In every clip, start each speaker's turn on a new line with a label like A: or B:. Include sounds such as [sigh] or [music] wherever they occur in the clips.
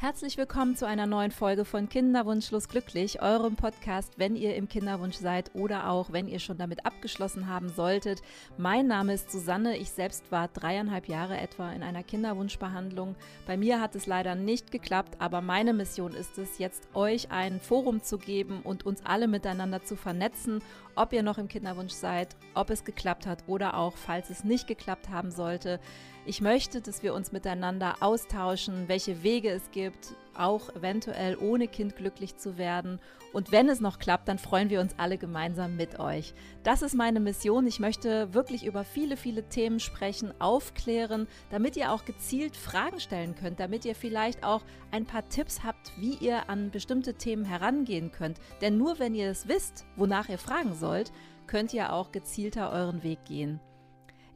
A: Herzlich willkommen zu einer neuen Folge von Kinderwunschlos glücklich, eurem Podcast, wenn ihr im Kinderwunsch seid oder auch wenn ihr schon damit abgeschlossen haben solltet. Mein Name ist Susanne. Ich selbst war dreieinhalb Jahre etwa in einer Kinderwunschbehandlung. Bei mir hat es leider nicht geklappt, aber meine Mission ist es, jetzt euch ein Forum zu geben und uns alle miteinander zu vernetzen, ob ihr noch im Kinderwunsch seid, ob es geklappt hat oder auch, falls es nicht geklappt haben sollte. Ich möchte, dass wir uns miteinander austauschen, welche Wege es gibt, auch eventuell ohne Kind glücklich zu werden. Und wenn es noch klappt, dann freuen wir uns alle gemeinsam mit euch. Das ist meine Mission. Ich möchte wirklich über viele, viele Themen sprechen, aufklären, damit ihr auch gezielt Fragen stellen könnt, damit ihr vielleicht auch ein paar Tipps habt, wie ihr an bestimmte Themen herangehen könnt. Denn nur wenn ihr es wisst, wonach ihr fragen sollt, könnt ihr auch gezielter euren Weg gehen.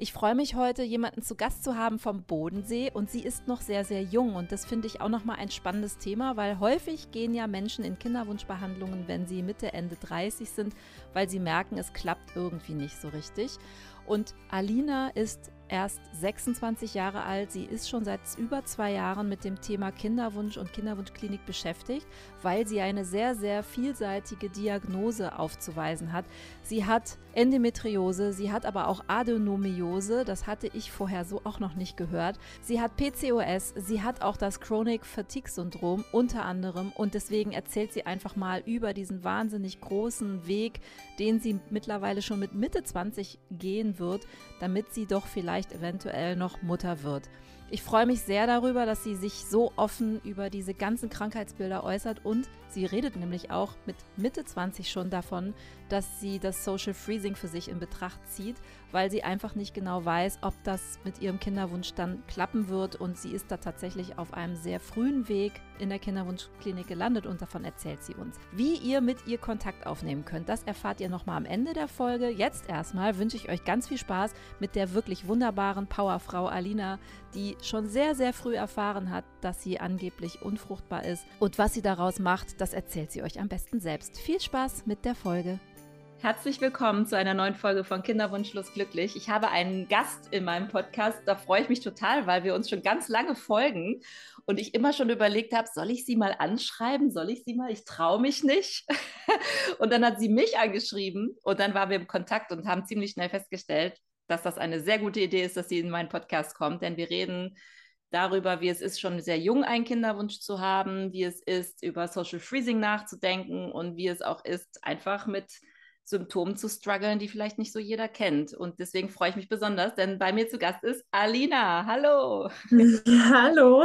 A: Ich freue mich heute, jemanden zu Gast zu haben vom Bodensee und sie ist noch sehr, sehr jung und das finde ich auch nochmal ein spannendes Thema, weil häufig gehen ja Menschen in Kinderwunschbehandlungen, wenn sie Mitte, Ende 30 sind, weil sie merken, es klappt irgendwie nicht so richtig. Und Alina ist erst 26 Jahre alt. Sie ist schon seit über zwei Jahren mit dem Thema Kinderwunsch und Kinderwunschklinik beschäftigt, weil sie eine sehr, sehr vielseitige Diagnose aufzuweisen hat. Sie hat Endometriose, sie hat aber auch Adenomiose, das hatte ich vorher so auch noch nicht gehört. Sie hat PCOS, sie hat auch das Chronic Fatigue Syndrom unter anderem und deswegen erzählt sie einfach mal über diesen wahnsinnig großen Weg, den sie mittlerweile schon mit Mitte 20 gehen wird, damit sie doch vielleicht eventuell noch Mutter wird. Ich freue mich sehr darüber, dass sie sich so offen über diese ganzen Krankheitsbilder äußert und sie redet nämlich auch mit Mitte 20 schon davon, dass sie das Social Freezing für sich in Betracht zieht, weil sie einfach nicht genau weiß, ob das mit ihrem Kinderwunsch dann klappen wird und sie ist da tatsächlich auf einem sehr frühen Weg in der Kinderwunschklinik gelandet und davon erzählt sie uns. Wie ihr mit ihr Kontakt aufnehmen könnt, das erfahrt ihr nochmal am Ende der Folge. Jetzt erstmal wünsche ich euch ganz viel Spaß mit der wirklich wunderbaren Powerfrau Alina, die schon sehr, sehr früh erfahren hat, dass sie angeblich unfruchtbar ist. Und was sie daraus macht, das erzählt sie euch am besten selbst. Viel Spaß mit der Folge. Herzlich willkommen zu einer neuen Folge von Kinderwunschlos glücklich. Ich habe einen Gast in meinem Podcast. Da freue ich mich total, weil wir uns schon ganz lange folgen und ich immer schon überlegt habe, soll ich sie mal anschreiben? Soll ich sie mal? Ich traue mich nicht. [laughs] und dann hat sie mich angeschrieben und dann waren wir im Kontakt und haben ziemlich schnell festgestellt, dass das eine sehr gute Idee ist, dass sie in meinen Podcast kommt, denn wir reden darüber, wie es ist, schon sehr jung einen Kinderwunsch zu haben, wie es ist, über Social Freezing nachzudenken und wie es auch ist, einfach mit Symptomen zu strugglen, die vielleicht nicht so jeder kennt. Und deswegen freue ich mich besonders, denn bei mir zu Gast ist Alina. Hallo. [laughs]
B: hallo.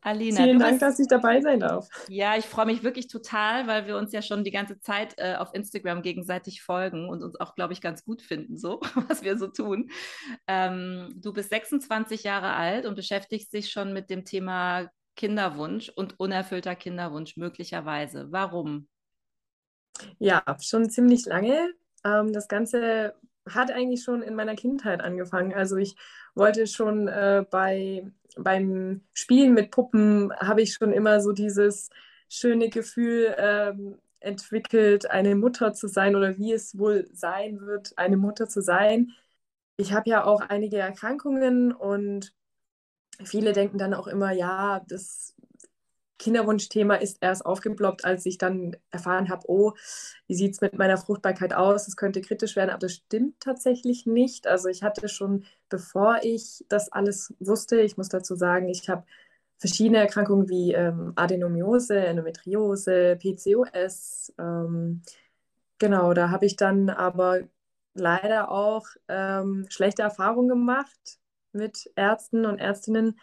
A: Alina,
B: Vielen Dank, bist, dass ich dabei sein darf.
A: Ja, ich freue mich wirklich total, weil wir uns ja schon die ganze Zeit äh, auf Instagram gegenseitig folgen und uns auch, glaube ich, ganz gut finden, so, [laughs] was wir so tun. Ähm, du bist 26 Jahre alt und beschäftigst dich schon mit dem Thema Kinderwunsch und unerfüllter Kinderwunsch möglicherweise. Warum?
B: Ja, schon ziemlich lange. Ähm, das Ganze hat eigentlich schon in meiner Kindheit angefangen. Also ich wollte schon äh, bei, beim Spielen mit Puppen, habe ich schon immer so dieses schöne Gefühl ähm, entwickelt, eine Mutter zu sein oder wie es wohl sein wird, eine Mutter zu sein. Ich habe ja auch einige Erkrankungen und viele denken dann auch immer, ja, das Kinderwunschthema ist erst aufgeploppt, als ich dann erfahren habe, oh, wie sieht es mit meiner Fruchtbarkeit aus? Es könnte kritisch werden, aber das stimmt tatsächlich nicht. Also ich hatte schon, bevor ich das alles wusste, ich muss dazu sagen, ich habe verschiedene Erkrankungen wie ähm, Adenomiose, Endometriose, PCOS. Ähm, genau, da habe ich dann aber leider auch ähm, schlechte Erfahrungen gemacht mit Ärzten und Ärztinnen,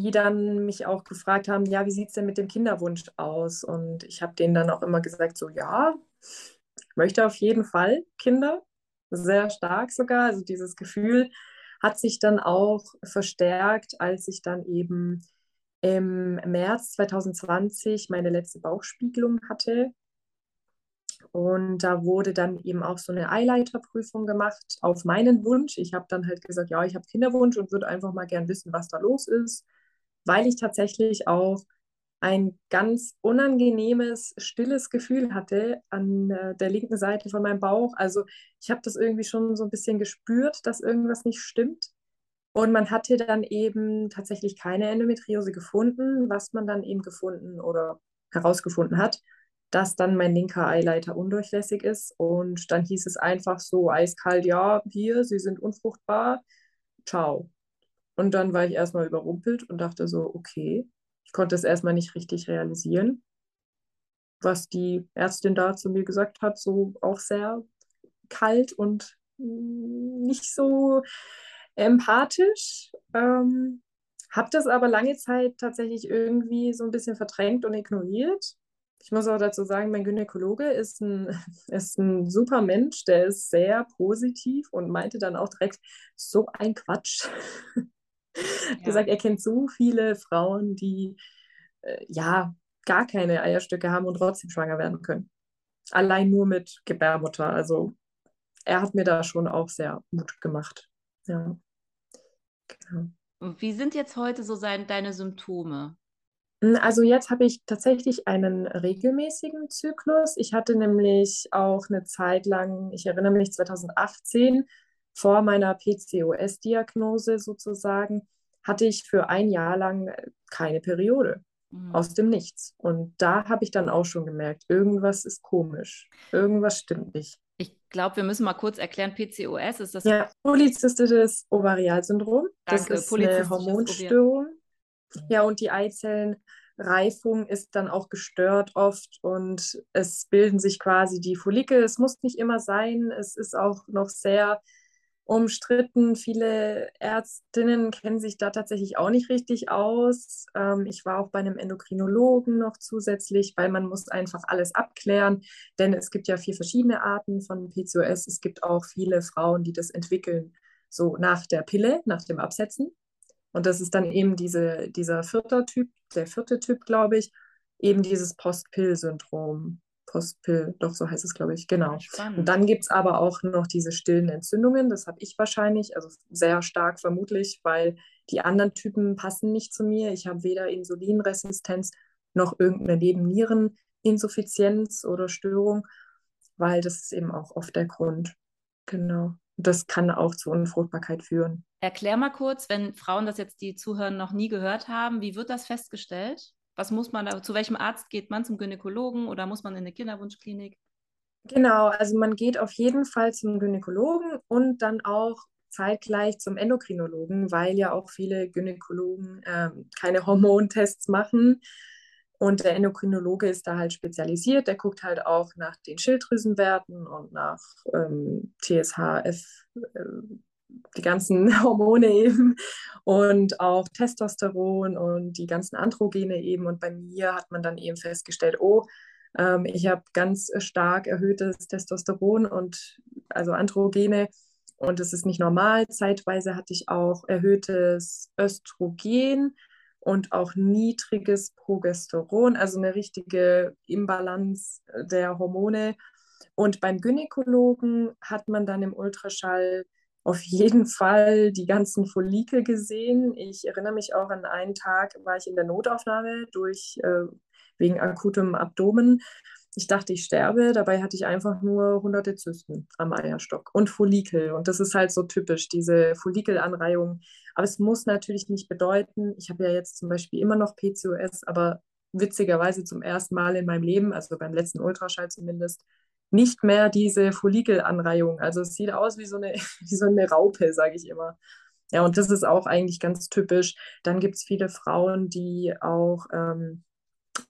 B: die dann mich auch gefragt haben, ja, wie sieht es denn mit dem Kinderwunsch aus? Und ich habe denen dann auch immer gesagt, so ja, ich möchte auf jeden Fall Kinder, sehr stark sogar. Also dieses Gefühl hat sich dann auch verstärkt, als ich dann eben im März 2020 meine letzte Bauchspiegelung hatte. Und da wurde dann eben auch so eine Eileiterprüfung gemacht auf meinen Wunsch. Ich habe dann halt gesagt, ja, ich habe Kinderwunsch und würde einfach mal gern wissen, was da los ist weil ich tatsächlich auch ein ganz unangenehmes, stilles Gefühl hatte an äh, der linken Seite von meinem Bauch. Also ich habe das irgendwie schon so ein bisschen gespürt, dass irgendwas nicht stimmt. Und man hatte dann eben tatsächlich keine Endometriose gefunden, was man dann eben gefunden oder herausgefunden hat, dass dann mein linker Eileiter undurchlässig ist. Und dann hieß es einfach so eiskalt, ja, hier, Sie sind unfruchtbar, ciao. Und dann war ich erstmal überrumpelt und dachte so, okay, ich konnte es erstmal nicht richtig realisieren, was die Ärztin da zu mir gesagt hat, so auch sehr kalt und nicht so empathisch. Ähm, habe das aber lange Zeit tatsächlich irgendwie so ein bisschen verdrängt und ignoriert. Ich muss auch dazu sagen, mein Gynäkologe ist ein, [laughs] ist ein super Mensch, der ist sehr positiv und meinte dann auch direkt, so ein Quatsch. [laughs] [laughs] Ja. gesagt, er kennt so viele Frauen, die äh, ja gar keine Eierstöcke haben und trotzdem schwanger werden können. Allein nur mit Gebärmutter. Also er hat mir da schon auch sehr Mut gemacht. Ja.
A: Genau. Wie sind jetzt heute so sein, deine Symptome?
B: Hm, also jetzt habe ich tatsächlich einen regelmäßigen Zyklus. Ich hatte nämlich auch eine Zeit lang, ich erinnere mich 2018, vor meiner PCOS-Diagnose sozusagen, hatte ich für ein Jahr lang keine Periode. Mhm. Aus dem Nichts. Und da habe ich dann auch schon gemerkt, irgendwas ist komisch. Irgendwas stimmt nicht.
A: Ich glaube, wir müssen mal kurz erklären, PCOS ist das.
B: Ja, polyzystisches Ovarialsyndrom. Danke, das ist eine Hormonstörung. Ja, und die Eizellenreifung ist dann auch gestört oft und es bilden sich quasi die Follikel. Es muss nicht immer sein. Es ist auch noch sehr umstritten. Viele Ärztinnen kennen sich da tatsächlich auch nicht richtig aus. Ähm, ich war auch bei einem Endokrinologen noch zusätzlich, weil man muss einfach alles abklären, denn es gibt ja vier verschiedene Arten von PCOS. Es gibt auch viele Frauen, die das entwickeln, so nach der Pille, nach dem Absetzen. Und das ist dann eben diese, dieser vierte Typ, der vierte Typ, glaube ich, eben dieses Post-Pill-Syndrom. Postpill, doch so heißt es, glaube ich, genau. Spannend. Und dann gibt es aber auch noch diese stillen Entzündungen, das habe ich wahrscheinlich, also sehr stark vermutlich, weil die anderen Typen passen nicht zu mir. Ich habe weder Insulinresistenz noch irgendeine Nebenniereninsuffizienz oder Störung, weil das ist eben auch oft der Grund. Genau. Das kann auch zu Unfruchtbarkeit führen.
A: Erklär mal kurz, wenn Frauen das jetzt, die zuhören, noch nie gehört haben, wie wird das festgestellt? Was muss man da, zu welchem Arzt geht man? Zum Gynäkologen oder muss man in eine Kinderwunschklinik?
B: Genau, also man geht auf jeden Fall zum Gynäkologen und dann auch zeitgleich zum Endokrinologen, weil ja auch viele Gynäkologen äh, keine Hormontests machen. Und der Endokrinologe ist da halt spezialisiert. Der guckt halt auch nach den Schilddrüsenwerten und nach ähm, TSHF, äh, die ganzen [laughs] Hormone eben und auch Testosteron und die ganzen Androgene eben. Und bei mir hat man dann eben festgestellt, oh, ähm, ich habe ganz stark erhöhtes Testosteron und also Androgene und es ist nicht normal. Zeitweise hatte ich auch erhöhtes Östrogen und auch niedriges Progesteron, also eine richtige Imbalance der Hormone. Und beim Gynäkologen hat man dann im Ultraschall auf jeden Fall die ganzen Follikel gesehen. Ich erinnere mich auch an einen Tag, war ich in der Notaufnahme durch, äh, wegen akutem Abdomen. Ich dachte, ich sterbe. Dabei hatte ich einfach nur hunderte Zysten am Eierstock und Follikel. Und das ist halt so typisch, diese Follikelanreihung. Aber es muss natürlich nicht bedeuten, ich habe ja jetzt zum Beispiel immer noch PCOS, aber witzigerweise zum ersten Mal in meinem Leben, also beim letzten Ultraschall zumindest, nicht mehr diese Follikelanreihung. Also es sieht aus wie so eine, [laughs] wie so eine Raupe, sage ich immer. Ja, und das ist auch eigentlich ganz typisch. Dann gibt es viele Frauen, die auch ähm,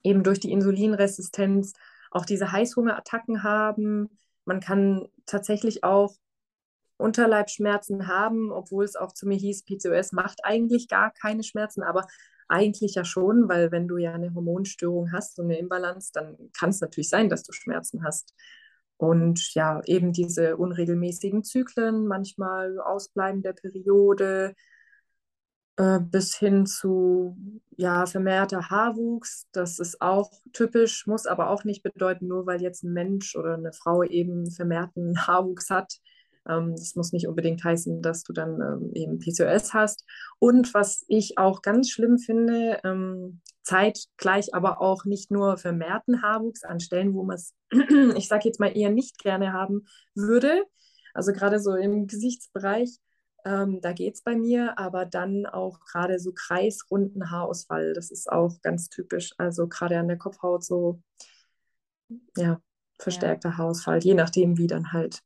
B: eben durch die Insulinresistenz auch diese Heißhungerattacken haben. Man kann tatsächlich auch Unterleibschmerzen haben, obwohl es auch zu mir hieß, PCOS macht eigentlich gar keine Schmerzen, aber eigentlich ja schon, weil wenn du ja eine Hormonstörung hast und eine Imbalance, dann kann es natürlich sein, dass du Schmerzen hast. Und ja, eben diese unregelmäßigen Zyklen, manchmal Ausbleiben der Periode, äh, bis hin zu ja, vermehrter Haarwuchs. Das ist auch typisch, muss aber auch nicht bedeuten, nur weil jetzt ein Mensch oder eine Frau eben vermehrten Haarwuchs hat, das muss nicht unbedingt heißen, dass du dann ähm, eben PCOS hast. Und was ich auch ganz schlimm finde, ähm, zeitgleich aber auch nicht nur vermehrten Haarwuchs an Stellen, wo man es, [clears throat] ich sage jetzt mal, eher nicht gerne haben würde. Also gerade so im Gesichtsbereich Ähm, da geht es bei mir, aber dann auch gerade so kreisrunden Haarausfall, das ist auch ganz typisch. Also gerade an der Kopfhaut so, ja, verstärkter ja. Haarausfall, je nachdem, wie dann halt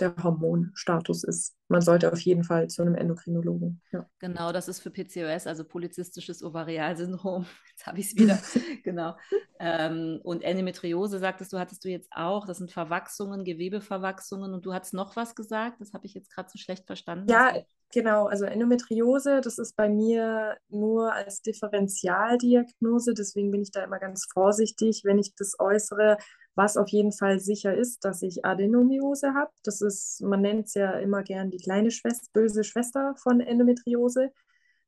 B: der Hormonstatus ist. Man sollte auf jeden Fall zu einem Endokrinologen. Ja.
A: Genau, das ist für PCOS, also polizistisches Ovarialsyndrom. [laughs] Jetzt habe ich es wieder. [laughs] genau. Ähm, und Endometriose, sagtest du, hattest du jetzt auch. Das sind Verwachsungen, Gewebeverwachsungen. Und du hattest noch was gesagt. Das habe ich jetzt gerade so schlecht verstanden.
B: Ja, genau. Also Endometriose, das ist bei mir nur als Differentialdiagnose. Deswegen bin ich da immer ganz vorsichtig, wenn ich das äußere was auf jeden Fall sicher ist, dass ich Adenomiose habe. Das ist, man nennt es ja immer gern die kleine Schwester, böse Schwester von Endometriose.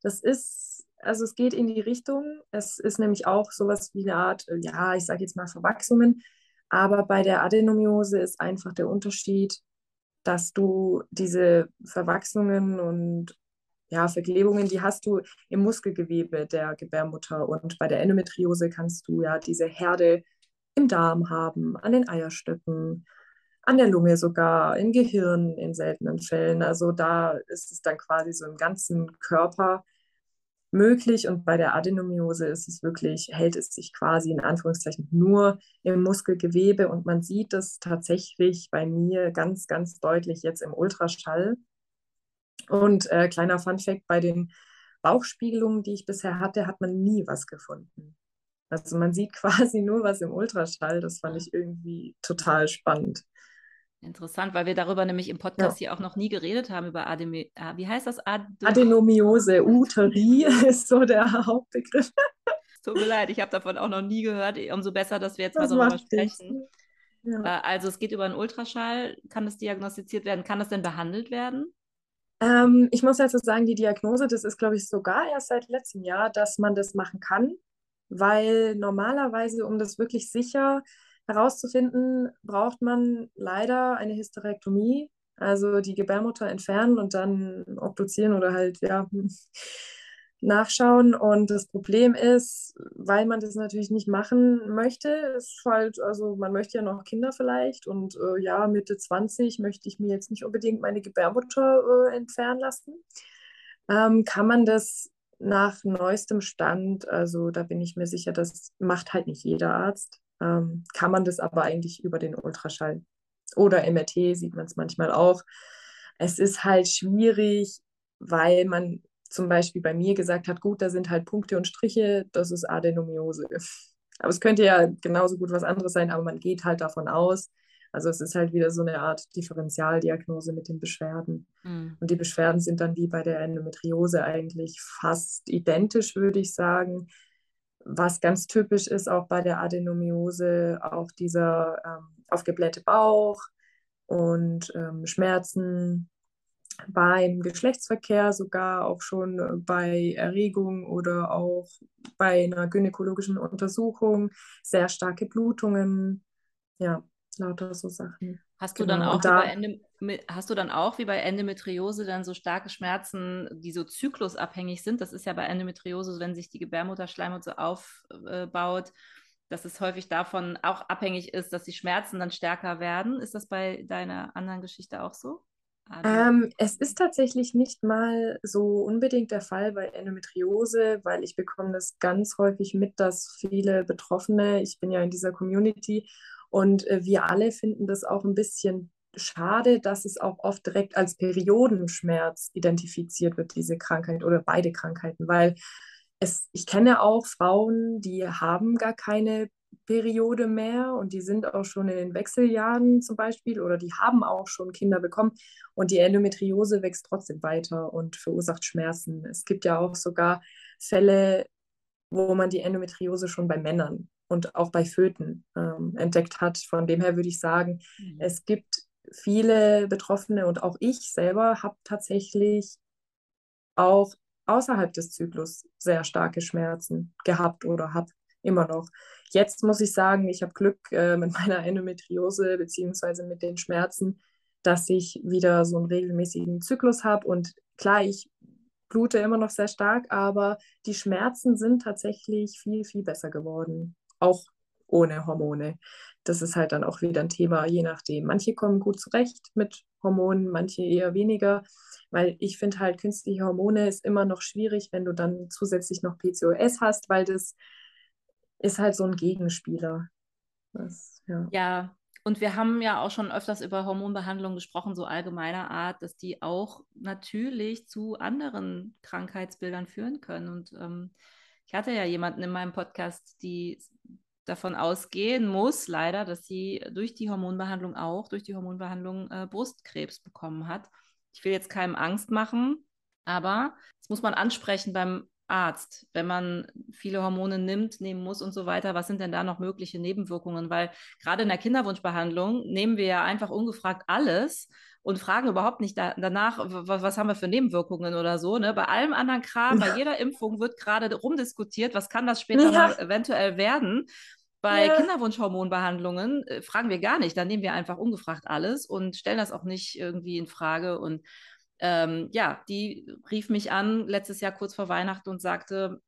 B: Das ist, also es geht in die Richtung. Es ist nämlich auch sowas wie eine Art, ja, ich sage jetzt mal Verwachsungen. Aber bei der Adenomiose ist einfach der Unterschied, dass du diese Verwachsungen und ja, Verklebungen, die hast du im Muskelgewebe der Gebärmutter. Und bei der Endometriose kannst du ja diese Herde im Darm haben, an den Eierstöcken, an der Lunge sogar, im Gehirn in seltenen Fällen. Also da ist es dann quasi so im ganzen Körper möglich und bei der Adenomiose ist es wirklich, hält es sich quasi in Anführungszeichen nur im Muskelgewebe und man sieht es tatsächlich bei mir ganz, ganz deutlich jetzt im Ultraschall. Und äh, kleiner Funfact, bei den Bauchspiegelungen, die ich bisher hatte, hat man nie was gefunden. Also man sieht [laughs] quasi nur was im Ultraschall. Das fand ich irgendwie total spannend.
A: Interessant, weil wir darüber nämlich im Podcast ja. hier auch noch nie geredet haben, über Ademi ah, wie heißt das?
B: Ad Adenomiose, Uterie [laughs] ist so der Hauptbegriff.
A: Tut mir leid, ich habe davon auch noch nie gehört. Umso besser, dass wir jetzt das mal darüber sprechen. Ja. Äh, also es geht über einen Ultraschall. Kann das diagnostiziert werden? Kann das denn behandelt werden?
B: Ähm, ich muss also sagen, die Diagnose, das ist, glaube ich, sogar erst seit letztem Jahr, dass man das machen kann weil normalerweise, um das wirklich sicher herauszufinden, braucht man leider eine Hysterektomie, also die Gebärmutter entfernen und dann obduzieren oder halt, ja, [laughs] nachschauen. Und das Problem ist, weil man das natürlich nicht machen möchte, ist halt, also man möchte ja noch Kinder vielleicht und äh, ja, Mitte 20 möchte ich mir jetzt nicht unbedingt meine Gebärmutter äh, entfernen lassen. Ähm, kann man das nach neuestem Stand, also da bin ich mir sicher, das macht halt nicht jeder Arzt, ähm, kann man das aber eigentlich über den Ultraschall oder MRT sieht man es manchmal auch. Es ist halt schwierig, weil man zum Beispiel bei mir gesagt hat, gut, da sind halt Punkte und Striche, das ist Adenomiose. [laughs] Aber es könnte ja genauso gut was anderes sein, aber man geht halt davon aus, also es ist halt wieder so eine Art Differentialdiagnose mit den Beschwerden. Mhm. Und die Beschwerden sind dann wie bei der Endometriose eigentlich fast identisch, würde ich sagen. Was ganz typisch ist auch bei der Adenomiose, auch dieser ähm, aufgeblähte Bauch und ähm, Schmerzen beim Geschlechtsverkehr, sogar auch schon bei Erregung oder auch bei einer gynäkologischen Untersuchung, sehr starke Blutungen. Ja, lauter so Sachen.
A: Hast du, genau. dann auch da, Ende, hast du dann auch wie bei Endometriose dann so starke Schmerzen, die so zyklusabhängig sind? Das ist ja bei Endometriose, wenn sich die Gebärmutterschleimhaut so aufbaut, dass es häufig davon auch abhängig ist, dass die Schmerzen dann stärker werden. Ist das bei deiner anderen Geschichte auch so?
B: Ähm, es ist tatsächlich nicht mal so unbedingt der Fall bei Endometriose, weil ich bekomme das ganz häufig mit, dass viele Betroffene, ich bin ja in dieser Community und äh, wir alle finden das auch ein bisschen schade, dass es auch oft direkt als Periodenschmerz identifiziert wird, diese Krankheit oder beide Krankheiten, weil es, ich kenne auch Frauen, die haben gar keine Periode mehr und die sind auch schon in den Wechseljahren zum Beispiel oder die haben auch schon Kinder bekommen und die Endometriose wächst trotzdem weiter und verursacht Schmerzen. Es gibt ja auch sogar Fälle, wo man die Endometriose schon bei Männern und auch bei Föten ähm, entdeckt hat. Von dem her würde ich sagen, mhm. es gibt viele Betroffene und auch ich selber habe tatsächlich auch außerhalb des Zyklus sehr starke Schmerzen gehabt oder habe immer noch. Jetzt muss ich sagen, ich habe Glück äh, [laughs] mit meiner Endometriose beziehungsweise mit den Schmerzen, dass ich wieder so einen regelmäßigen Zyklus habe und klar, ich blute immer noch sehr stark, aber die Schmerzen sind tatsächlich viel, viel besser geworden auch ohne Hormone. Das ist halt dann auch wieder ein Thema, je nachdem. Manche kommen gut zurecht mit Hormonen, manche eher weniger. Weil ich finde halt, künstliche Hormone ist immer noch schwierig, wenn du dann zusätzlich noch PCOS hast, weil das ist halt so ein Gegenspieler.
A: Das, ja. ja, und wir haben ja auch schon öfters über Hormonbehandlung gesprochen, so allgemeiner Art, dass die auch natürlich zu anderen Krankheitsbildern führen können. Und ähm, ich hatte ja jemanden in meinem Podcast, die davon ausgehen muss, leider, dass sie durch die Hormonbehandlung auch, durch die Hormonbehandlung äh, Brustkrebs bekommen hat. Ich will jetzt keinem Angst machen, aber das muss man ansprechen beim Arzt, wenn man viele Hormone nimmt, nehmen muss und so weiter, was sind denn da noch mögliche Nebenwirkungen? Weil gerade in der Kinderwunschbehandlung nehmen wir ja einfach ungefragt alles und fragen überhaupt nicht da, danach, was haben wir für Nebenwirkungen oder so. Ne? Bei allem anderen Kram, bei jeder Impfung wird gerade rumdiskutiert, was kann das später ja. mal eventuell werden. Bei ja. Kinderwunschhormonbehandlungen äh, fragen wir gar nicht, da nehmen wir einfach ungefragt alles und stellen das auch nicht irgendwie in Frage. Und ähm, ja, die rief mich an letztes Jahr kurz vor Weihnachten und sagte,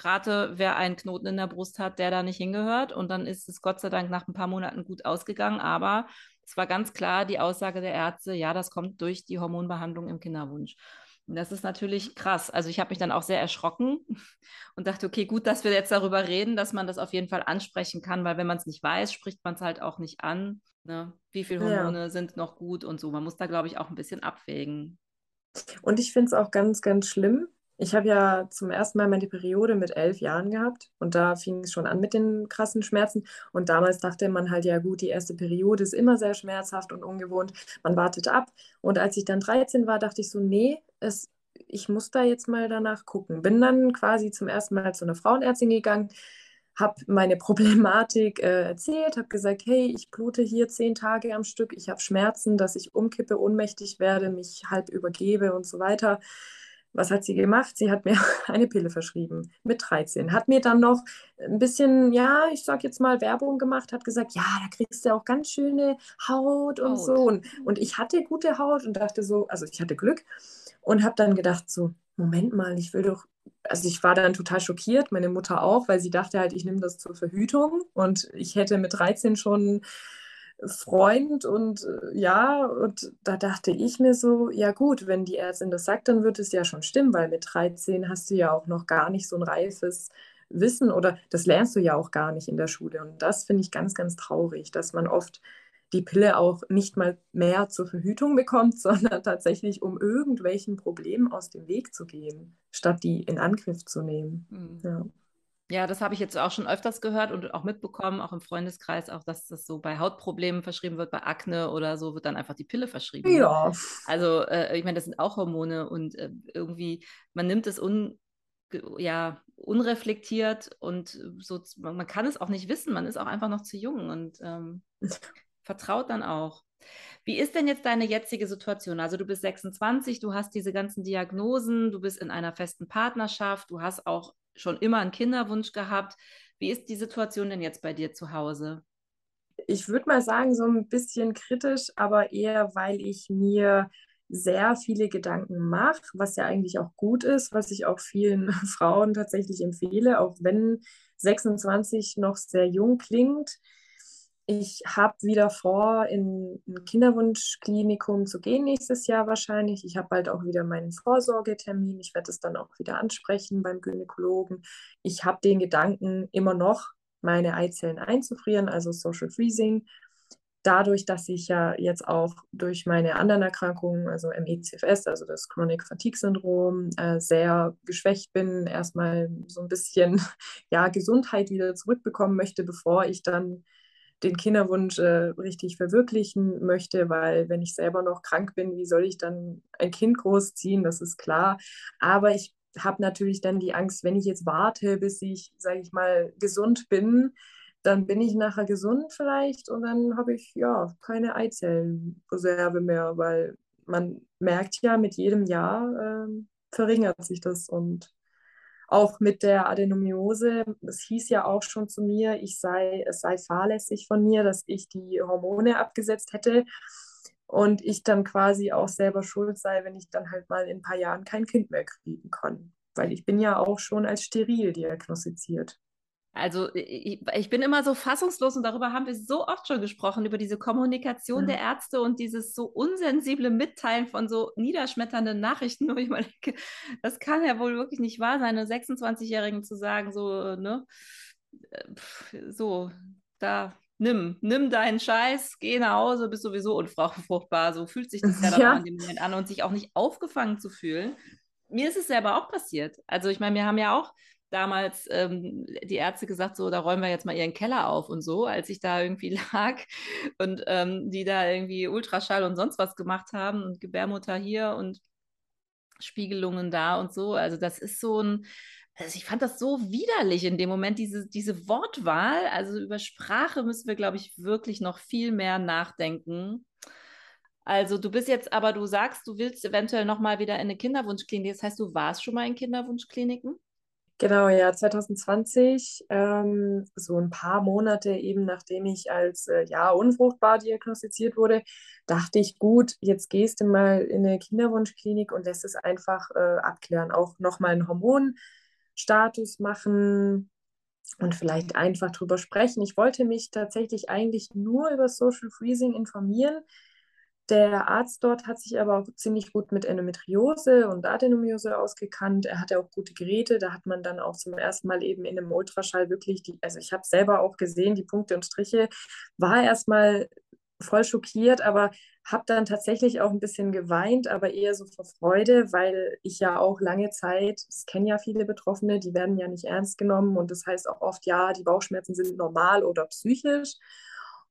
A: rate, wer einen Knoten in der Brust hat, der da nicht hingehört. Und dann ist es Gott sei Dank nach ein paar Monaten gut ausgegangen. Aber es war ganz klar die Aussage der Ärzte, ja, das kommt durch die Hormonbehandlung im Kinderwunsch. Und das ist natürlich krass. Also ich habe mich dann auch sehr erschrocken [laughs] und dachte, okay, gut, dass wir jetzt darüber reden, dass man das auf jeden Fall ansprechen kann, weil wenn man es nicht weiß, spricht man es halt auch nicht an. Ne? Wie viele Hormone ja. sind noch gut und so. Man muss da, glaube ich, auch ein bisschen abwägen.
B: Und ich finde es auch ganz, ganz schlimm. Ich habe ja zum ersten Mal meine Periode mit elf Jahren gehabt und da fing es schon an mit den krassen Schmerzen. Und damals dachte man halt, ja gut, die erste Periode ist immer sehr schmerzhaft und ungewohnt. Man wartet ab. Und als ich dann 13 war, dachte ich so, nee, es, ich muss da jetzt mal danach gucken. Bin dann quasi zum ersten Mal zu einer Frauenärztin gegangen, habe meine [laughs] Problematik äh, erzählt, habe gesagt, hey, ich blute hier zehn Tage am Stück, ich habe Schmerzen, dass ich umkippe, ohnmächtig werde, mich halb übergebe und so weiter. Was hat sie gemacht? Sie hat mir [laughs] eine Pille verschrieben mit 13. Hat mir dann noch ein bisschen, ja, ich sag jetzt mal Werbung gemacht, hat gesagt, ja, da kriegst du auch ganz schöne Haut und Haut. so. Und, und ich hatte gute Haut und dachte so, also ich hatte Glück und habe dann gedacht so, Moment mal, ich will doch also ich war dann total schockiert, meine Mutter auch, weil sie dachte halt, ich nehme das zur Verhütung und ich hätte mit 13 schon Freund und äh, ja, und da dachte ich mir so, ja gut, wenn die Ärztin das sagt, dann wird es ja schon stimmen, weil mit 13 hast du ja auch noch gar nicht so ein reifes Wissen oder das lernst du ja auch gar nicht in der Schule und das finde ich ganz, ganz traurig, dass man oft die Pille auch nicht mal mehr zur Verhütung bekommt, [laughs] sondern tatsächlich, um irgendwelchen Problemen aus dem Weg zu gehen, statt die in Angriff zu nehmen. Mhm. Ja.
A: Ja, das habe ich jetzt auch schon öfters gehört und auch mitbekommen, auch im Freundeskreis, auch dass das so bei Hautproblemen verschrieben wird, bei Akne oder so, wird dann einfach die Pille verschrieben. Ne? Ja. Also, äh, ich meine, das sind auch Hormone und äh, irgendwie, man nimmt es un, ja, unreflektiert und so, man kann es auch nicht wissen, man ist auch einfach noch zu jung und ähm, [laughs] vertraut dann auch. Wie ist denn jetzt deine jetzige Situation? Also du bist 26, du hast diese ganzen Diagnosen, du bist in einer festen Partnerschaft, du hast auch schon immer einen Kinderwunsch gehabt. Wie ist die Situation denn jetzt bei dir zu Hause?
B: Ich würde mal sagen, so ein bisschen kritisch, aber eher, weil ich mir sehr viele Gedanken mache, was ja eigentlich auch gut ist, was ich auch vielen [laughs] Frauen tatsächlich empfehle, auch wenn 26 noch sehr jung klingt ich habe wieder vor, in ein Kinderwunschklinikum zu gehen nächstes Jahr wahrscheinlich. Ich habe bald auch wieder meinen Vorsorgetermin. Ich werde es dann auch wieder ansprechen beim Gynäkologen. Ich habe den Gedanken immer noch, meine Eizellen einzufrieren, also Social Freezing. Dadurch, dass ich ja jetzt auch durch meine anderen Erkrankungen, also MECFS, also das Chronic Fatigue Syndrom, äh, sehr geschwächt bin, erstmal so ein bisschen [laughs] ja, Gesundheit wieder zurückbekommen möchte, bevor ich dann den Kinderwunsch äh, richtig verwirklichen möchte, weil wenn ich selber noch krank bin, wie soll ich dann ein Kind großziehen? Das ist klar. Aber ich habe natürlich dann die Angst, wenn ich jetzt warte, bis ich, sage ich mal, gesund bin, dann bin ich nachher gesund vielleicht und dann habe ich ja keine Eizellenreserve mehr, weil man merkt ja, mit jedem Jahr äh, verringert sich das und auch mit der Adenomiose, es hieß ja auch schon zu mir, ich sei, es sei fahrlässig von mir, dass ich die Hormone abgesetzt hätte und ich dann quasi auch selber schuld sei, wenn ich dann halt mal in ein paar Jahren kein Kind mehr kriegen kann. Weil ich bin ja auch schon als steril diagnostiziert.
A: Also ich, ich, bin immer so fassungslos und darüber haben wir so oft schon gesprochen, über diese Kommunikation ja. der Ärzte und dieses so unsensible Mitteilen von so niederschmetternden Nachrichten, [laughs] wo ich mal denke, das kann ja wohl wirklich nicht wahr sein, einer 26-Jährigen zu sagen, so, ne, so, da, nimm, nimm deinen Scheiß, geh nach Hause, bist sowieso unfruchtbar. So fühlt sich das ja dann ja. in dem Moment an und sich auch nicht aufgefangen zu fühlen. Mir ist es selber auch passiert. Also ich meine, wir haben ja auch damals ähm, die Ärzte gesagt, so, da räumen wir jetzt mal ihren Keller auf und so, als ich da irgendwie [laughs] lag und ähm, die da irgendwie Ultraschall und sonst was gemacht haben und Gebärmutter hier und Spiegelungen da und so. Also das ist so ein, also ich fand das so widerlich in dem Moment, diese, diese Wortwahl. Also über Sprache müssen wir, glaube ich, wirklich noch viel mehr nachdenken. Also du bist jetzt, aber du sagst, du willst eventuell nochmal wieder in eine Kinderwunschklinik. Das heißt, du warst schon mal in Kinderwunschkliniken?
B: Genau, ja, 2020, ähm, so ein paar Monate eben nachdem ich als äh, ja unfruchtbar diagnostiziert wurde, dachte ich, gut, jetzt gehst du mal in eine Kinderwunschklinik und lässt es einfach äh, abklären, auch nochmal einen Hormonstatus machen und vielleicht einfach drüber sprechen. Ich wollte mich tatsächlich eigentlich nur über Social Freezing informieren, der Arzt dort hat sich aber auch ziemlich gut mit Endometriose und Adenomiose ausgekannt. Er hatte auch gute Geräte. Da hat man dann auch zum ersten Mal eben in einem Ultraschall wirklich die, also ich habe selber auch gesehen, die Punkte und Striche, war erstmal voll schockiert, aber habe dann tatsächlich auch ein bisschen geweint, aber eher so vor Freude, weil ich ja auch lange Zeit, das kennen ja viele Betroffene, die werden ja nicht ernst genommen und das heißt auch oft, ja, die Bauchschmerzen sind normal oder psychisch.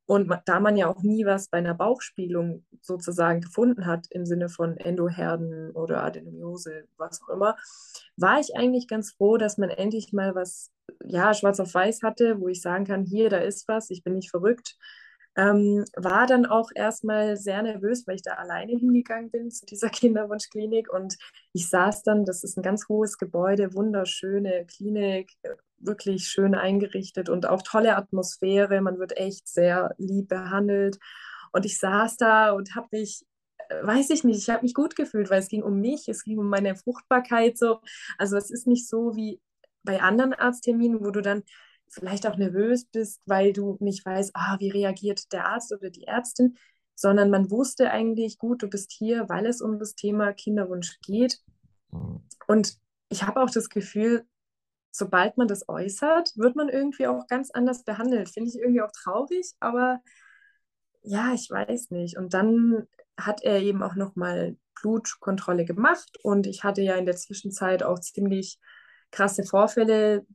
B: Und da man ja auch nie was bei einer Bauchspiegelung sozusagen gefunden hat, im Sinne von Endoherden oder Adenomiose, was auch immer, war ich eigentlich ganz froh, dass man endlich mal was, ja, schwarz auf weiß hatte, wo ich sagen kann, hier, da ist was, ich bin nicht verrückt. Ähm, war dann auch erstmal sehr nervös, weil ich da alleine hingegangen bin zu dieser [laughs] Kinderwunschklinik und ich saß dann, das ist ein ganz hohes Gebäude, wunderschöne Klinik, wirklich schön eingerichtet und auch tolle Atmosphäre. Man wird echt sehr lieb behandelt. Und ich saß da und habe mich, äh, weiß ich nicht, ich habe mich gut gefühlt, weil es ging um mich, es ging um meine Fruchtbarkeit so. Also es ist nicht so wie bei anderen Arztterminen, wo du dann vielleicht auch nervös bist, weil du nicht weißt, ah, wie reagiert der Arzt oder die Ärztin, sondern man wusste eigentlich, gut, du bist hier, weil es um das Thema Kinderwunsch geht. Mhm. Und ich habe auch das Gefühl, sobald man das äußert, wird man irgendwie auch ganz anders behandelt. Finde ich irgendwie auch traurig, aber ja, ich weiß nicht. Und dann hat er eben auch nochmal Blutkontrolle gemacht und ich hatte ja in der Zwischenzeit auch ziemlich krasse Vorfälle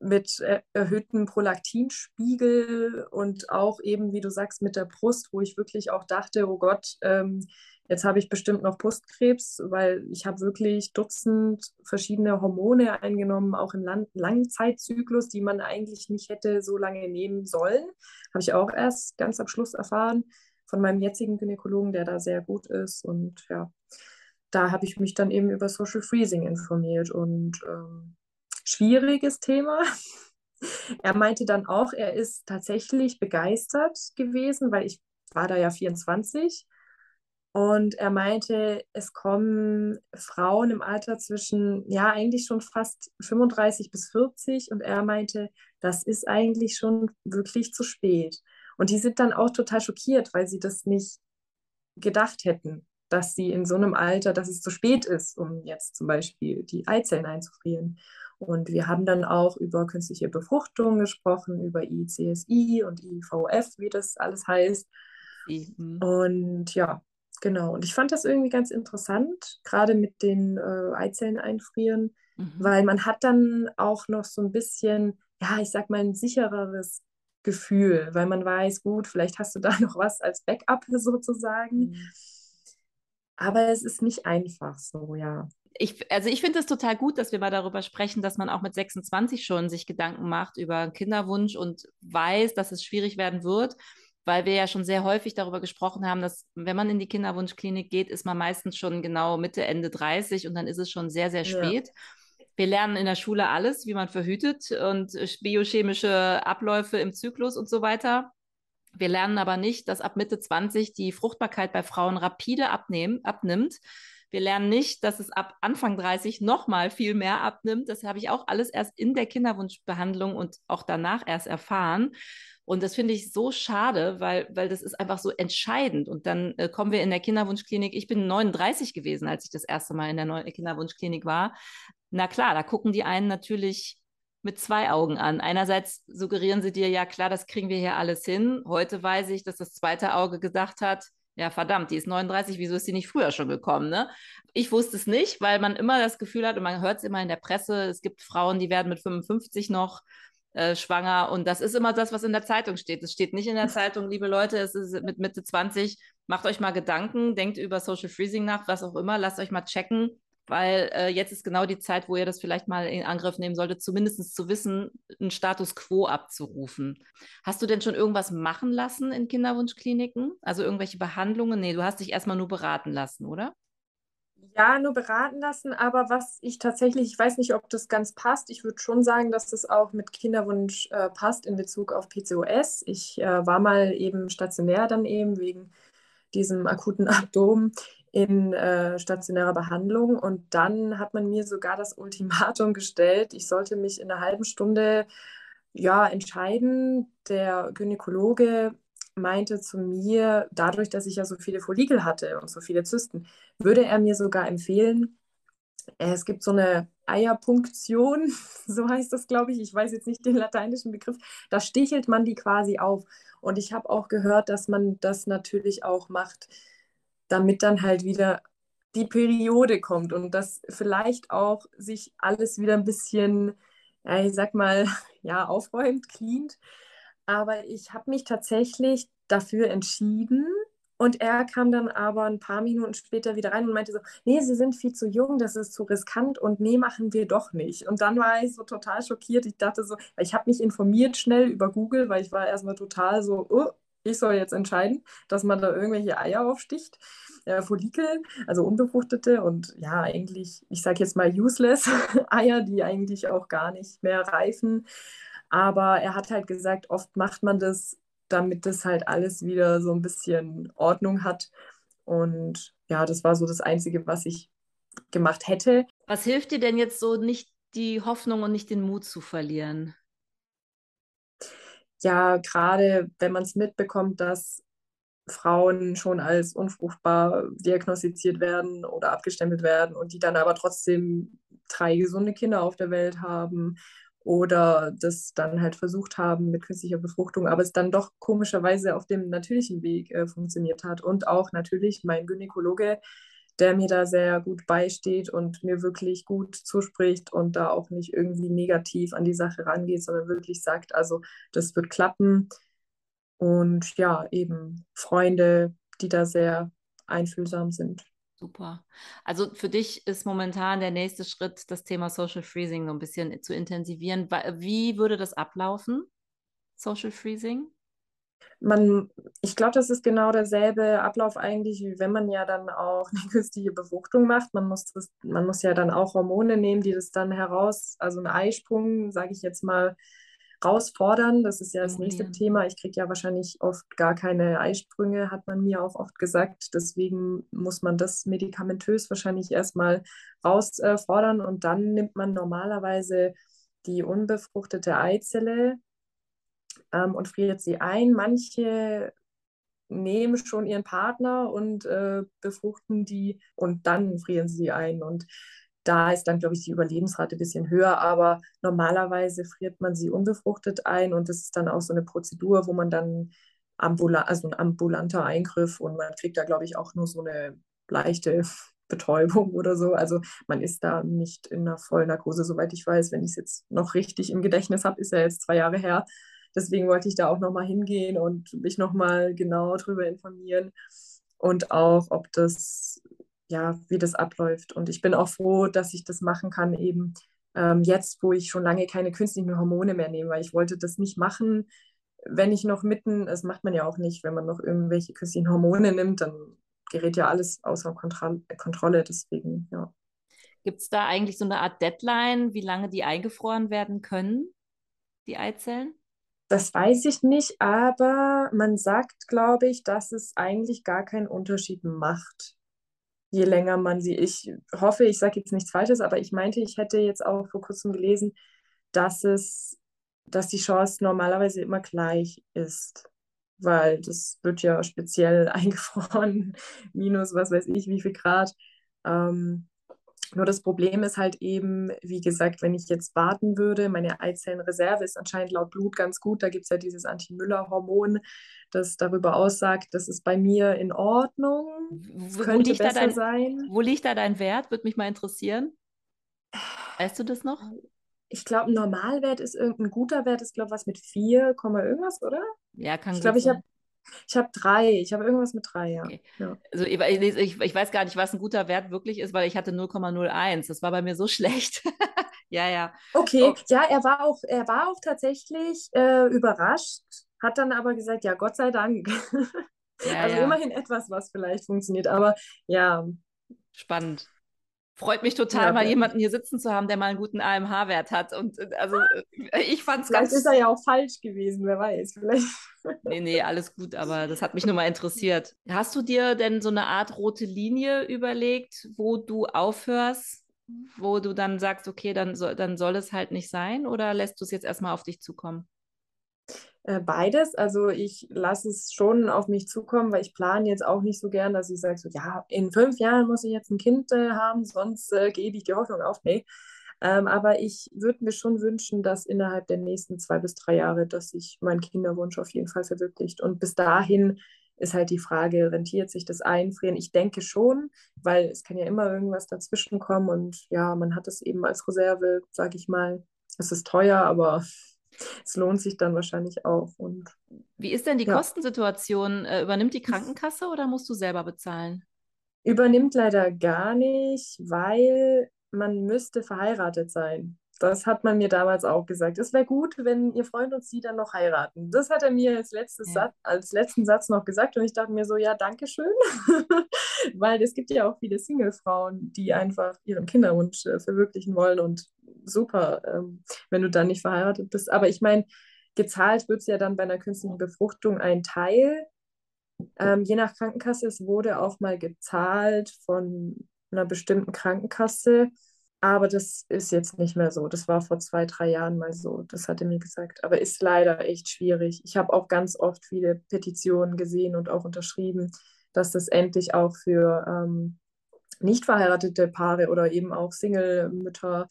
B: mit erhöhtem Prolaktinspiegel und auch eben, wie du sagst, mit der Brust, wo ich wirklich auch dachte, oh Gott, ähm, Jetzt habe ich bestimmt noch Brustkrebs, weil ich habe wirklich Dutzend verschiedene Hormone eingenommen, auch im Langzeitzyklus, die man eigentlich nicht hätte so lange nehmen sollen. Habe ich auch erst ganz am Schluss erfahren von meinem jetzigen Gynäkologen, der da sehr gut ist. Und ja, da habe ich mich dann eben über Social Freezing informiert und ähm, schwieriges Thema. [laughs] Er meinte dann auch, er ist tatsächlich begeistert gewesen, weil ich war da ja 24 und er meinte, es kommen Frauen im Alter zwischen, ja, eigentlich schon fast 35 bis 40. Und er meinte, das ist eigentlich schon wirklich zu spät. Und die sind dann auch total schockiert, weil sie das nicht gedacht hätten, dass sie in so einem Alter, dass es zu spät ist, um jetzt zum Beispiel die Eizellen einzufrieren. Und wir haben dann auch über künstliche Befruchtung gesprochen, über ICSI und IVF, wie das alles heißt. Mhm. Und ja, Genau, und ich fand das irgendwie ganz interessant, gerade mit den äh, Eizellen einfrieren, mhm. weil man hat dann auch noch so ein bisschen, ja, ich sag mal, ein sichereres Gefühl, weil man weiß, gut, vielleicht hast du da [laughs] noch was als Backup sozusagen. Mhm. Aber es ist nicht einfach so, ja.
A: Ich, also ich finde es total gut, dass wir mal darüber sprechen, dass man auch mit 26 schon sich Gedanken macht über Kinderwunsch und weiß, dass es schwierig werden wird weil wir ja schon sehr häufig darüber gesprochen haben, dass wenn man in die Kinderwunschklinik geht, ist man meistens schon genau Mitte, Ende 30 und dann ist es schon sehr, sehr spät. Ja. Wir lernen in der Schule alles, wie man verhütet und biochemische Abläufe im Zyklus und so weiter. Wir lernen aber nicht, dass ab Mitte 20 die Fruchtbarkeit bei Frauen rapide abnehmen, abnimmt Wir lernen nicht, dass es ab Anfang 30 nochmal viel mehr abnimmt. Das habe ich auch alles erst in der Kinderwunschbehandlung und auch danach erst erfahren. Und das finde ich so schade, weil, weil das ist einfach so entscheidend. Und dann äh, kommen wir in der Kinderwunschklinik. Ich bin 39 gewesen, als ich das erste Mal in der Neu Kinderwunschklinik war. Na klar, da gucken die einen natürlich mit zwei Augen an. Einerseits suggerieren sie dir, ja klar, das kriegen wir hier alles hin. Heute weiß ich, dass das zweite Auge gesagt hat, ja verdammt, die ist 39, wieso ist sie nicht früher schon gekommen? Ne? Ich wusste es nicht, weil man immer das Gefühl hat, und man hört es immer in der Presse, es gibt Frauen, die werden mit 55 noch äh, schwanger. Und das ist immer das, was in der Zeitung steht. Es steht nicht in der [laughs] Zeitung, liebe Leute, es ist mit Mitte 20, macht euch mal Gedanken, denkt über Social Freezing nach, was auch immer, lasst euch mal checken, weil äh, jetzt ist genau die Zeit, wo ihr das vielleicht mal in Angriff nehmen solltet, zumindest zu wissen, einen Status quo abzurufen. Hast du denn schon irgendwas machen lassen in Kinderwunschkliniken? Also irgendwelche Behandlungen? Nee, du hast dich erstmal nur beraten lassen, oder?
B: Ja, nur beraten lassen, aber was ich tatsächlich, ich weiß nicht, ob das ganz passt. Ich würde schon sagen, dass das auch mit Kinderwunsch äh, passt in Bezug auf PCOS. Ich äh, war mal eben stationär dann eben wegen diesem akuten [laughs] Abdom in äh, stationärer Behandlung und dann hat man mir sogar das [laughs] Ultimatum gestellt, ich sollte mich in einer halben Stunde ja entscheiden. Der Gynäkologe meinte zu mir, dadurch, dass ich ja so viele Follikel hatte und so viele Zysten, würde er mir sogar empfehlen, es gibt so eine Eierpunktion, [laughs] so heißt das, glaube ich. Ich weiß jetzt nicht den lateinischen Begriff. Da stichelt man die quasi auf. Und ich habe auch gehört, dass man das natürlich auch macht, damit dann halt wieder die Periode kommt und dass vielleicht auch sich alles wieder ein bisschen, ja, ich sag mal, [laughs] ja, aufräumt, cleant. Aber ich habe mich tatsächlich dafür entschieden. Und er kam dann aber ein paar Minuten später wieder rein und meinte so, nee, Sie sind viel zu jung, das ist zu riskant und nee, machen wir doch nicht. Und dann war ich so total schockiert. Ich dachte so, ich habe mich informiert schnell über Google, weil ich war erstmal total so, oh, ich soll jetzt entscheiden, dass man da irgendwelche Eier aufsticht, äh, Follikel, also unbefruchtete und ja, eigentlich, ich sage jetzt mal useless [laughs] Eier, die eigentlich auch gar nicht mehr reifen. Aber er hat halt gesagt, oft macht man das, damit das halt alles wieder so ein bisschen Ordnung hat. Und ja, das war so das Einzige, was ich gemacht hätte.
A: Was hilft dir denn jetzt so, nicht die Hoffnung und nicht den Mut zu verlieren?
B: Ja, gerade wenn man es mitbekommt, dass Frauen schon als unfruchtbar diagnostiziert werden oder abgestempelt werden und die dann aber trotzdem drei gesunde Kinder auf der Welt haben oder das dann halt versucht haben mit künstlicher Befruchtung, aber es dann doch komischerweise auf dem natürlichen Weg äh, funktioniert hat. Und auch natürlich mein Gynäkologe, der mir da sehr gut beisteht und mir wirklich gut zuspricht und da auch nicht irgendwie negativ an die Sache rangeht, sondern wirklich sagt, also das wird klappen. Und ja, eben Freunde, die da sehr einfühlsam sind.
A: Super. Also für dich ist momentan der nächste Schritt, das Thema Social Freezing so ein bisschen zu intensivieren. Wie würde das ablaufen, Social Freezing?
B: Man, ich glaube, das ist genau derselbe Ablauf eigentlich, wie wenn man ja dann auch [laughs] eine künstliche Befruchtung macht. Man muss, das, man muss ja dann auch Hormone nehmen, die das dann heraus, also ein Eisprung, sage ich jetzt mal, rausfordern. Das ist ja das nächste Thema. Ich kriege ja wahrscheinlich oft gar keine Eisprünge, hat man mir auch oft gesagt. Deswegen muss man das medikamentös wahrscheinlich erstmal rausfordern und dann nimmt man normalerweise die unbefruchtete Eizelle ähm, und friert sie ein. Manche nehmen schon ihren Partner und äh, befruchten die und dann frieren sie ein. Und da ist dann, glaube ich, die Überlebensrate ein bisschen höher, aber normalerweise friert man sie unbefruchtet ein und das ist dann auch so eine Prozedur, wo man dann ambulant, also ein ambulanter Eingriff und man kriegt da, glaube ich, auch nur so eine leichte [laughs] Betäubung oder so. Also man ist da nicht in einer Vollnarkose, soweit ich weiß. Wenn ich es jetzt noch richtig im Gedächtnis habe, ist ja jetzt zwei Jahre her. Deswegen wollte ich da auch nochmal hingehen und mich nochmal genau darüber informieren und auch, ob das ja, wie das abläuft. Und ich bin auch froh, dass ich das machen kann, eben ähm, jetzt, wo ich schon lange keine künstlichen Hormone mehr nehme, weil ich wollte das nicht machen, wenn ich noch mitten, das macht man ja auch nicht, wenn man noch irgendwelche künstlichen Hormone nimmt, dann gerät ja alles außer Kontro Kontrolle. Deswegen, ja.
A: Gibt es da eigentlich so eine Art Deadline, wie lange die eingefroren werden können, die Eizellen?
B: Das weiß ich nicht, aber man sagt, glaube ich, dass es eigentlich gar keinen Unterschied macht je länger man sie, ich hoffe, ich sage jetzt nichts Falsches, aber ich meinte, ich hätte jetzt auch vor kurzem gelesen, dass es, dass die Chance normalerweise immer gleich ist. Weil das wird ja speziell [laughs] eingefroren, minus was weiß ich, wie viel Grad. Ähm, nur das Problem ist halt eben, wie gesagt, wenn ich jetzt warten würde, meine Eizellenreserve ist anscheinend laut Blut ganz gut. Da gibt es ja dieses Anti-Müller-Hormon, das darüber aussagt, das ist bei mir in Ordnung.
A: Wo, könnte wo besser dein, sein. Wo liegt da dein Wert? Würde mich mal interessieren. Weißt du das noch?
B: Ich glaube, ein Normalwert ist irgendein guter Wert, ist glaube was mit 4, irgendwas, oder?
A: Ja, kann
B: ich glaube, ich habe ich habe drei. Ich habe irgendwas mit drei, ja. Okay. ja.
A: Also ich, ich, ich, weiß gar nicht, was ein guter Wert wirklich ist, weil ich hatte 0,01. Das war bei mir so [laughs] schlecht. ja, ja.
B: Okay, oh. ja, er war auch, er war auch tatsächlich äh, überrascht, hat dann aber gesagt, ja, Gott sei Dank. Ja, [laughs] also ja. immerhin etwas, was vielleicht funktioniert, aber ja.
A: Spannend. Freut mich total, ja, mal jemanden hier sitzen zu haben, der mal einen guten AMH-Wert hat. Und äh, also äh, ich fand es ganz.
B: Vielleicht ist er ja auch falsch gewesen, wer weiß. Vielleicht. [laughs]
A: Nee, nee, alles gut, aber das hat mich nur mal interessiert. Hast du dir denn so eine Art rote Linie überlegt, wo du aufhörst, wo du dann sagst, okay, dann soll, dann soll es halt nicht sein oder lässt du es jetzt erstmal auf dich zukommen?
B: Äh, beides. Also ich lasse es schon auf mich zukommen, weil ich plane jetzt auch nicht so gern, dass ich sage, so ja, in fünf Jahren muss ich jetzt ein Kind äh, haben, sonst äh, gebe ich die Hoffnung auf. Nee. Ähm, aber ich würde mir schon wünschen, dass innerhalb der nächsten zwei bis drei Jahre, dass sich mein Kinderwunsch auf jeden Fall verwirklicht. Und bis dahin ist halt die Frage, rentiert sich das Einfrieren? Ich denke schon, weil es kann ja immer irgendwas dazwischen kommen und ja, man hat es eben als Reserve, sage ich mal. Es ist teuer, aber es lohnt sich dann wahrscheinlich auch. Und,
A: Wie ist denn die ja. Kostensituation? Äh, übernimmt die Krankenkasse oder musst du selber bezahlen?
B: Übernimmt leider gar nicht, weil man müsste verheiratet sein. Das hat man mir damals auch gesagt. Es wäre gut, wenn ihr Freund und sie dann noch heiraten. Das hat er mir als, letztes ja. Satz, als letzten Satz noch gesagt und ich dachte mir so, ja, danke schön. [laughs] [laughs] Weil es gibt ja auch viele Single-Frauen, die einfach ihren Kinderwunsch äh, verwirklichen wollen und super, ähm, wenn du dann nicht verheiratet bist. Aber ich meine, gezahlt wird es ja dann bei einer künstlichen Befruchtung ein Teil. Ähm, je nach Krankenkasse, es wurde auch mal gezahlt von einer bestimmten Krankenkasse. Aber das ist jetzt nicht mehr so. Das war vor zwei, drei Jahren mal so. Das hat er mir gesagt. Aber ist leider echt schwierig. Ich habe auch ganz oft viele Petitionen gesehen und auch unterschrieben, dass das endlich auch für ähm, nicht verheiratete Paare oder eben auch Single-Mütter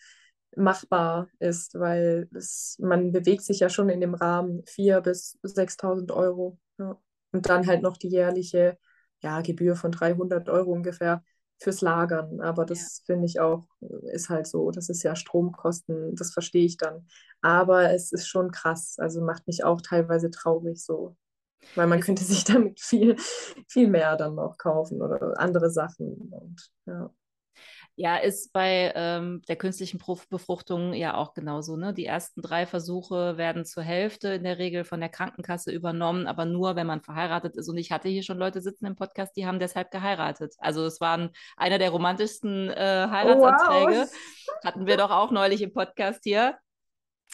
B: machbar ist, weil es, man bewegt sich ja schon in dem Rahmen 4.000 bis 6.000 Euro. Ja. Und dann halt noch die jährliche ja, Gebühr von 300 Euro ungefähr fürs Lagern. Aber das ja. finde ich auch, ist halt so. Das ist ja Stromkosten, das verstehe ich dann. Aber es ist schon krass. Also macht mich auch teilweise traurig so. Weil man könnte sich damit viel, viel mehr dann noch kaufen oder andere Sachen. Und ja.
A: Ja, ist bei ähm, der künstlichen Befruchtung ja auch genauso. Ne? Die ersten drei Versuche werden zur Hälfte in der Regel von der Krankenkasse übernommen, aber nur, wenn man verheiratet ist. Und ich hatte hier schon Leute sitzen im Podcast, die haben deshalb geheiratet. Also es waren einer der romantischsten äh, Heiratsanträge. Wow. Hatten wir doch auch neulich im Podcast hier.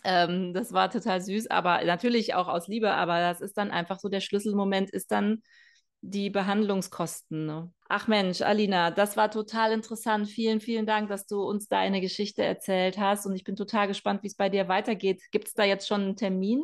A: Ähm, das war total süß, aber natürlich auch aus Liebe. Aber das ist dann einfach so, der Schlüsselmoment ist dann die Behandlungskosten. Ne? Ach Mensch, Alina, das war total interessant. Vielen, vielen Dank, dass du uns deine Geschichte erzählt hast. Und ich bin total gespannt, wie es bei dir weitergeht. Gibt es da jetzt schon einen Termin?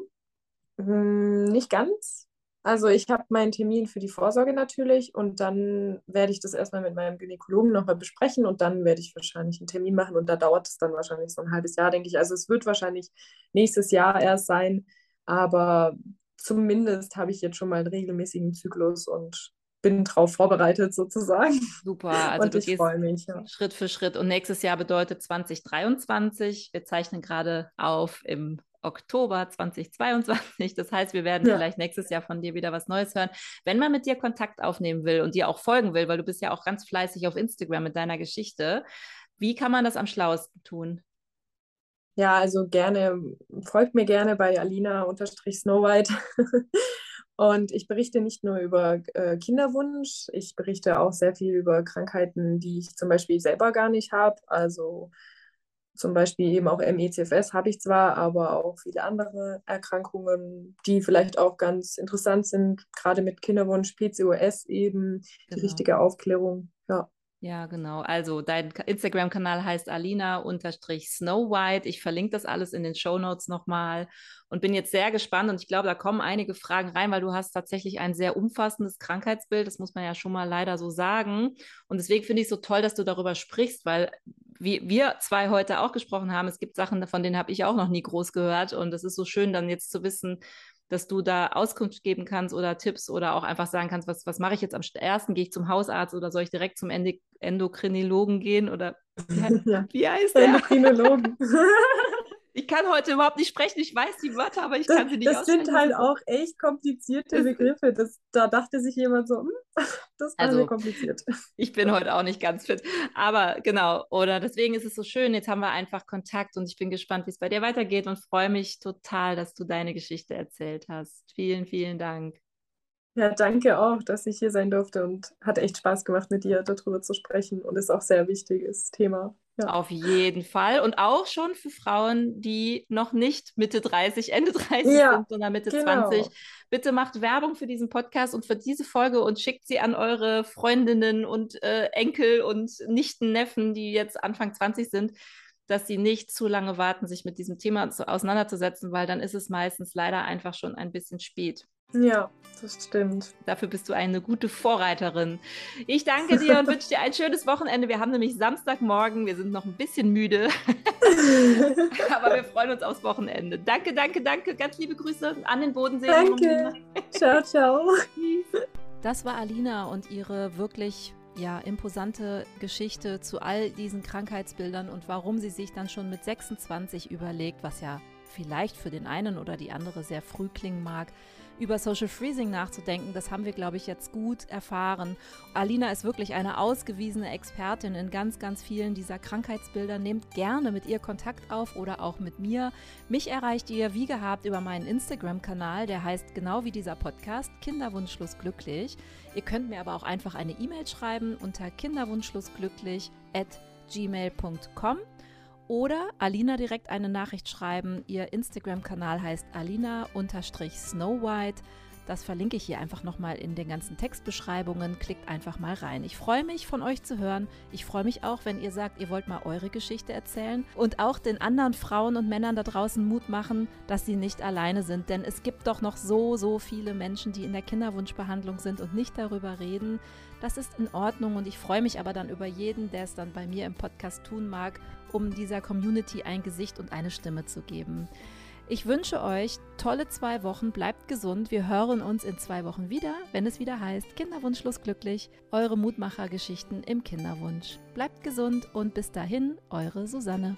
B: Hm, nicht ganz. Also ich habe meinen Termin für die Vorsorge natürlich und dann werde ich das erstmal mit meinem Gynäkologen nochmal besprechen und dann werde ich wahrscheinlich einen Termin machen und da dauert es dann wahrscheinlich so ein halbes Jahr, denke ich. Also es wird wahrscheinlich nächstes Jahr erst sein, aber zumindest habe ich jetzt schon mal einen regelmäßigen Zyklus und bin darauf vorbereitet sozusagen.
A: Super, [laughs] also
B: und du ich freue mich.
A: Ja. Schritt für Schritt. Und nächstes Jahr bedeutet 2023. Wir zeichnen gerade auf im Oktober 2022. Das heißt, wir werden ja. vielleicht nächstes Jahr von dir wieder was Neues hören. Wenn man mit dir Kontakt aufnehmen will und dir auch folgen will, weil du bist ja auch ganz fleißig auf Instagram mit deiner Geschichte, wie kann man das am schlauesten tun?
B: Ja, also gerne, folgt mir gerne bei Alina-Snowhite. [laughs] Und ich berichte nicht nur über äh, Kinderwunsch, ich berichte auch sehr viel über Krankheiten, die ich zum Beispiel selber gar nicht habe. Also zum Beispiel eben auch MECFS habe ich zwar, aber auch viele andere Erkrankungen, die vielleicht auch ganz interessant sind, gerade mit Kinderwunsch, PCOS eben, genau. die richtige Aufklärung. Ja.
A: Ja, genau. Also dein Instagram-Kanal heißt Alina-Snow White. Ich verlinke das alles in den Show Notes nochmal und bin jetzt sehr gespannt. Und ich glaube, da kommen einige Fragen rein, weil du hast tatsächlich ein sehr umfassendes Krankheitsbild. Das muss man ja schon mal leider so sagen. Und deswegen finde ich es so toll, dass du darüber sprichst, weil wie wir zwei heute auch gesprochen haben, es gibt Sachen, von denen habe ich auch noch nie groß gehört. Und es ist so schön, dann jetzt zu wissen, dass du da Auskunft geben kannst oder Tipps oder auch einfach sagen kannst, was, was mache ich jetzt am ersten? Gehe ich zum Hausarzt oder soll ich direkt zum Endokrinologen gehen? Oder
B: wie, [laughs] ja. wie heißt der? Endokrinologen. [laughs]
A: Ich kann heute überhaupt nicht sprechen. Ich weiß die Wörter, aber ich kann sie nicht
B: das. Das sind halt auch echt komplizierte Begriffe. Das, da dachte sich jemand so, hm, [laughs] das war also, sehr kompliziert.
A: Ich bin heute auch nicht ganz fit. Aber genau, oder deswegen ist es so schön. Jetzt haben wir einfach Kontakt und ich bin gespannt, wie es bei dir weitergeht und freue mich total, dass du deine Geschichte erzählt hast. Vielen, vielen Dank.
B: Ja, danke auch, dass ich hier sein durfte und hat echt Spaß gemacht, mit dir darüber zu sprechen und ist auch sehr wichtiges Thema.
A: Ja. Auf jeden Fall. Und auch schon für Frauen, die noch nicht Mitte 30, Ende 30 ja, sind, sondern Mitte genau. 20. Bitte macht Werbung für diesen Podcast und für diese Folge und schickt sie an eure Freundinnen und äh, Enkel und Nichten, Neffen, die jetzt Anfang 20 sind, dass sie nicht zu lange warten, sich mit diesem Thema zu, auseinanderzusetzen, weil dann ist es meistens leider einfach schon ein bisschen spät.
B: Ja, das stimmt.
A: Dafür bist du eine gute Vorreiterin. Ich danke dir und [laughs] wünsche dir ein schönes Wochenende. Wir haben nämlich Samstagmorgen. Wir sind noch ein bisschen müde. [laughs] Aber wir freuen uns aufs Wochenende. Danke, danke, danke. Ganz liebe Grüße an den Bodensee.
B: Danke. ciao, ciao.
A: Das war Alina und ihre wirklich ja, imposante Geschichte zu all diesen Krankheitsbildern und warum sie sich dann schon mit 26 überlegt, was ja vielleicht für den einen oder die andere sehr früh klingen mag, über Social Freezing nachzudenken. Das haben wir, glaube ich, jetzt gut erfahren. Alina ist wirklich eine ausgewiesene Expertin in ganz, ganz vielen dieser Krankheitsbilder. Nehmt gerne mit ihr Kontakt auf oder auch mit mir. Mich erreicht ihr wie gehabt über meinen Instagram-Kanal, der heißt genau wie dieser Podcast Kinderwunschlos glücklich. Ihr könnt mir aber auch einfach eine E-Mail schreiben unter kinderwunschlosglücklich at gmail.com oder Alina direkt eine Nachricht schreiben. Ihr Instagram-Kanal heißt alina-snowwhite. Das verlinke ich hier einfach nochmal in den ganzen Textbeschreibungen. Klickt einfach mal rein. Ich freue mich, von euch zu hören. Ich freue mich auch, wenn ihr sagt, ihr wollt mal eure Geschichte erzählen und auch den anderen Frauen und Männern da draußen Mut machen, dass sie nicht alleine sind. Denn es gibt doch noch so, so viele Menschen, die in der Kinderwunschbehandlung sind und nicht darüber reden. Das ist in Ordnung und ich freue mich aber dann über jeden, der es dann bei mir im Podcast tun mag, um dieser Community ein Gesicht und eine Stimme zu geben. Ich wünsche euch tolle zwei Wochen, bleibt gesund. Wir hören uns in zwei Wochen wieder, wenn es wieder heißt Kinderwunschlos glücklich, eure Mutmachergeschichten im Kinderwunsch. Bleibt gesund und bis dahin, eure Susanne.